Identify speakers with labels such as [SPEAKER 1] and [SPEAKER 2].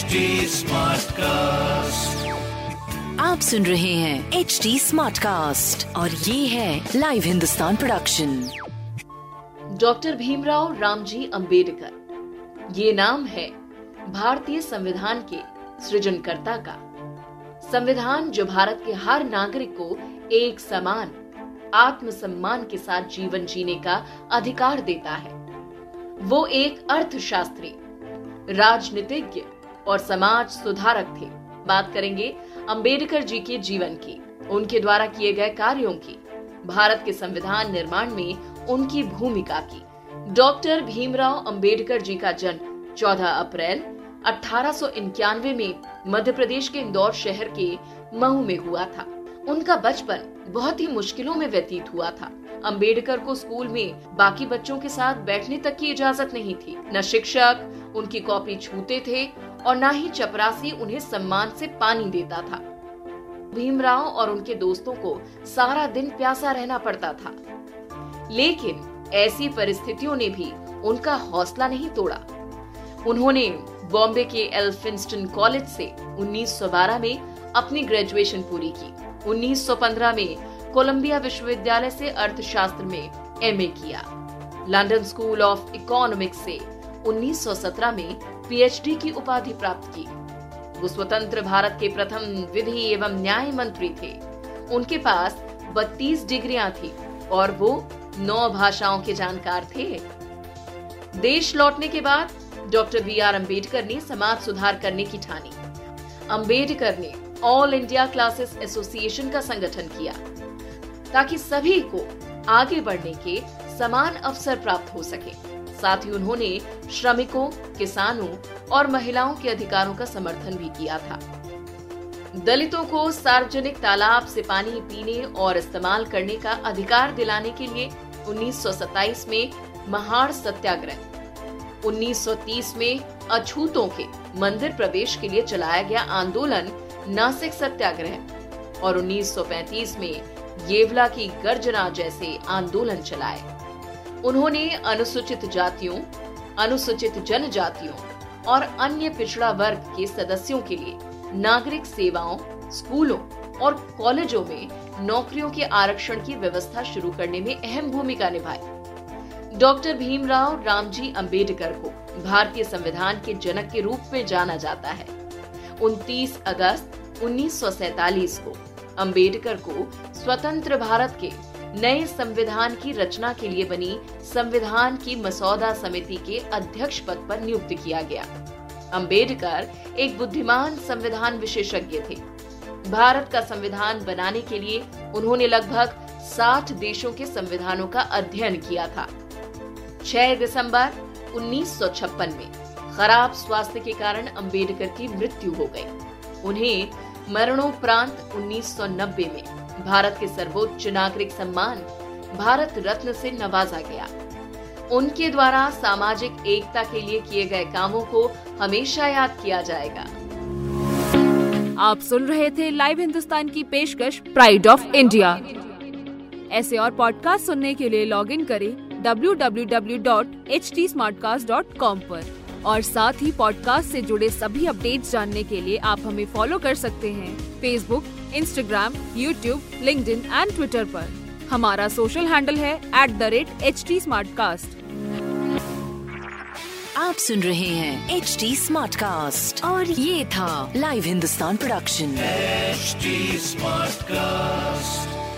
[SPEAKER 1] HD cast
[SPEAKER 2] आप सुन रहे हैं एच डी स्मार्ट कास्ट और ये है live Hindustan production
[SPEAKER 3] doctor Bhimrao Ramji Ambedkar ये नाम है भारतीय संविधान के सृजनकर्ता का। संविधान जो भारत के हर नागरिक को एक समान आत्मसम्मान के साथ जीवन जीने का अधिकार देता है। वो एक अर्थशास्त्री राजनीतिज्ञ और समाज सुधारक थे। बात करेंगे अंबेडकर जी के जीवन की, उनके द्वारा किए गए कार्यों की, भारत के संविधान निर्माण में उनकी भूमिका की। डॉक्टर भीमराव अंबेडकर जी का जन्म 14 अप्रैल अठारह सौ इक्यानवे में मध्य प्रदेश के इंदौर शहर के महू में हुआ था। उनका बचपन बहुत ही मुश्किलों में व्यतीत हुआ था। अंबेडकर को स्कूल में बाकी बच्चों के साथ बैठने तक की इजाज़त नहीं थी। न शिक्षक, उनकी कॉपी छूते थे और न ही चपरासी उन्हें सम्मान से पानी देता था। भीमराव और उनके दोस्तों को सारा दिन प्यासा रहना पड़ता था। लेकिन ऐसी परिस्थितियों ने भी उनका हौसला नहीं तोड़ा। उन्होंने बॉम्बे के एल्फिंस्टन कॉलेज से 1912 में अपनी ग्रेजुएशन पूरी की। 1915 में कोलंबिया विश्वविद्यालय से अर्थशास्त्र में एमए किया। लंदन स्कूल ऑफ़ इकोनॉमिक्स से 1917 में पीएचडी की उपाधि प्राप्त की। वो स्वतंत्र भारत के प्रथम विधि एवं न्याय मंत्री थे। उनके पास 32 डिग्रियाँ थी और वो नौ भाषाओं के जानकार थे। देश लौटने के बाद डॉक्टर बी आर अंबेडकर ने समाज सुधार करने की ठानी। अंबेडकर ने ऑल इंडिया क्लासेस एसोसिएशन का संगठन किया, ताकि सभी को आगे बढ़ने के समान अवसर प्राप्त हो सके। साथ ही उन्होंने श्रमिकों, किसानों और महिलाओं के अधिकारों का समर्थन भी किया था। दलितों को सार्वजनिक तालाब से पानी पीने और इस्तेमाल करने का अधिकार दिलाने के लिए 1927 में महाड़ सत्याग्रह 1930 में अछूतों के मंदिर प्रवेश के लिए चलाया गया आंदोलन नासिक सत्याग्रह और 1935 में येवला की गर्जना जैसे आंदोलन चलाए। उन्होंने अनुसूचित जातियों, अनुसूचित जनजातियों और अन्य पिछड़ा वर्ग के सदस्यों के लिए नागरिक सेवाओं, स्कूलों और कॉलेजों में नौकरियों के आरक्षण की व्यवस्था शुरू करने में अहम भूमिका निभाई। डॉक्टर भीमराव रामजी अंबेडकर को भारतीय संविधान के जनक के रूप में जाना जाता है। 29 अगस्त 1947 को अंबेडकर को स्वतंत्र भारत के नए संविधान की रचना के लिए बनी संविधान की मसौदा समिति के अध्यक्ष पद पर नियुक्त किया गया। अंबेडकर एक बुद्धिमान संविधान विशेषज्ञ थे। भारत का संविधान बनाने के लिए उन्होंने लगभग 60 देशों के संविधानों का अध्ययन किया था। 6 दिसंबर 1956 में खराब स्वास्थ्य के कारण अंबेडकर की मृत्यु हो गई। उन्हें मरणोपरांत 1990 में भारत के सर्वोच्च नागरिक सम्मान भारत रत्न से नवाजा गया। उनके द्वारा सामाजिक एकता के लिए किए गए कामों को हमेशा याद किया जाएगा।
[SPEAKER 4] आप सुन रहे थे लाइव हिंदुस्तान की पेशकश प्राइड ऑफ़ इंडिया ऐसे और पॉडकास्ट सुनने के लिए लॉग इन करें W W W dot H T smart cast dot com पर। और साथ ही पॉडकास्ट से जुड़े सभी अपडेट्स जानने के लिए आप हमें फॉलो कर सकते हैं Facebook Instagram YouTube link and Twitter पर। हमारा सोशल हैंडल है at the rate H T
[SPEAKER 2] आप सुन रहे हैं एच टी और ये था live Hindustan production
[SPEAKER 1] HD Smartcast.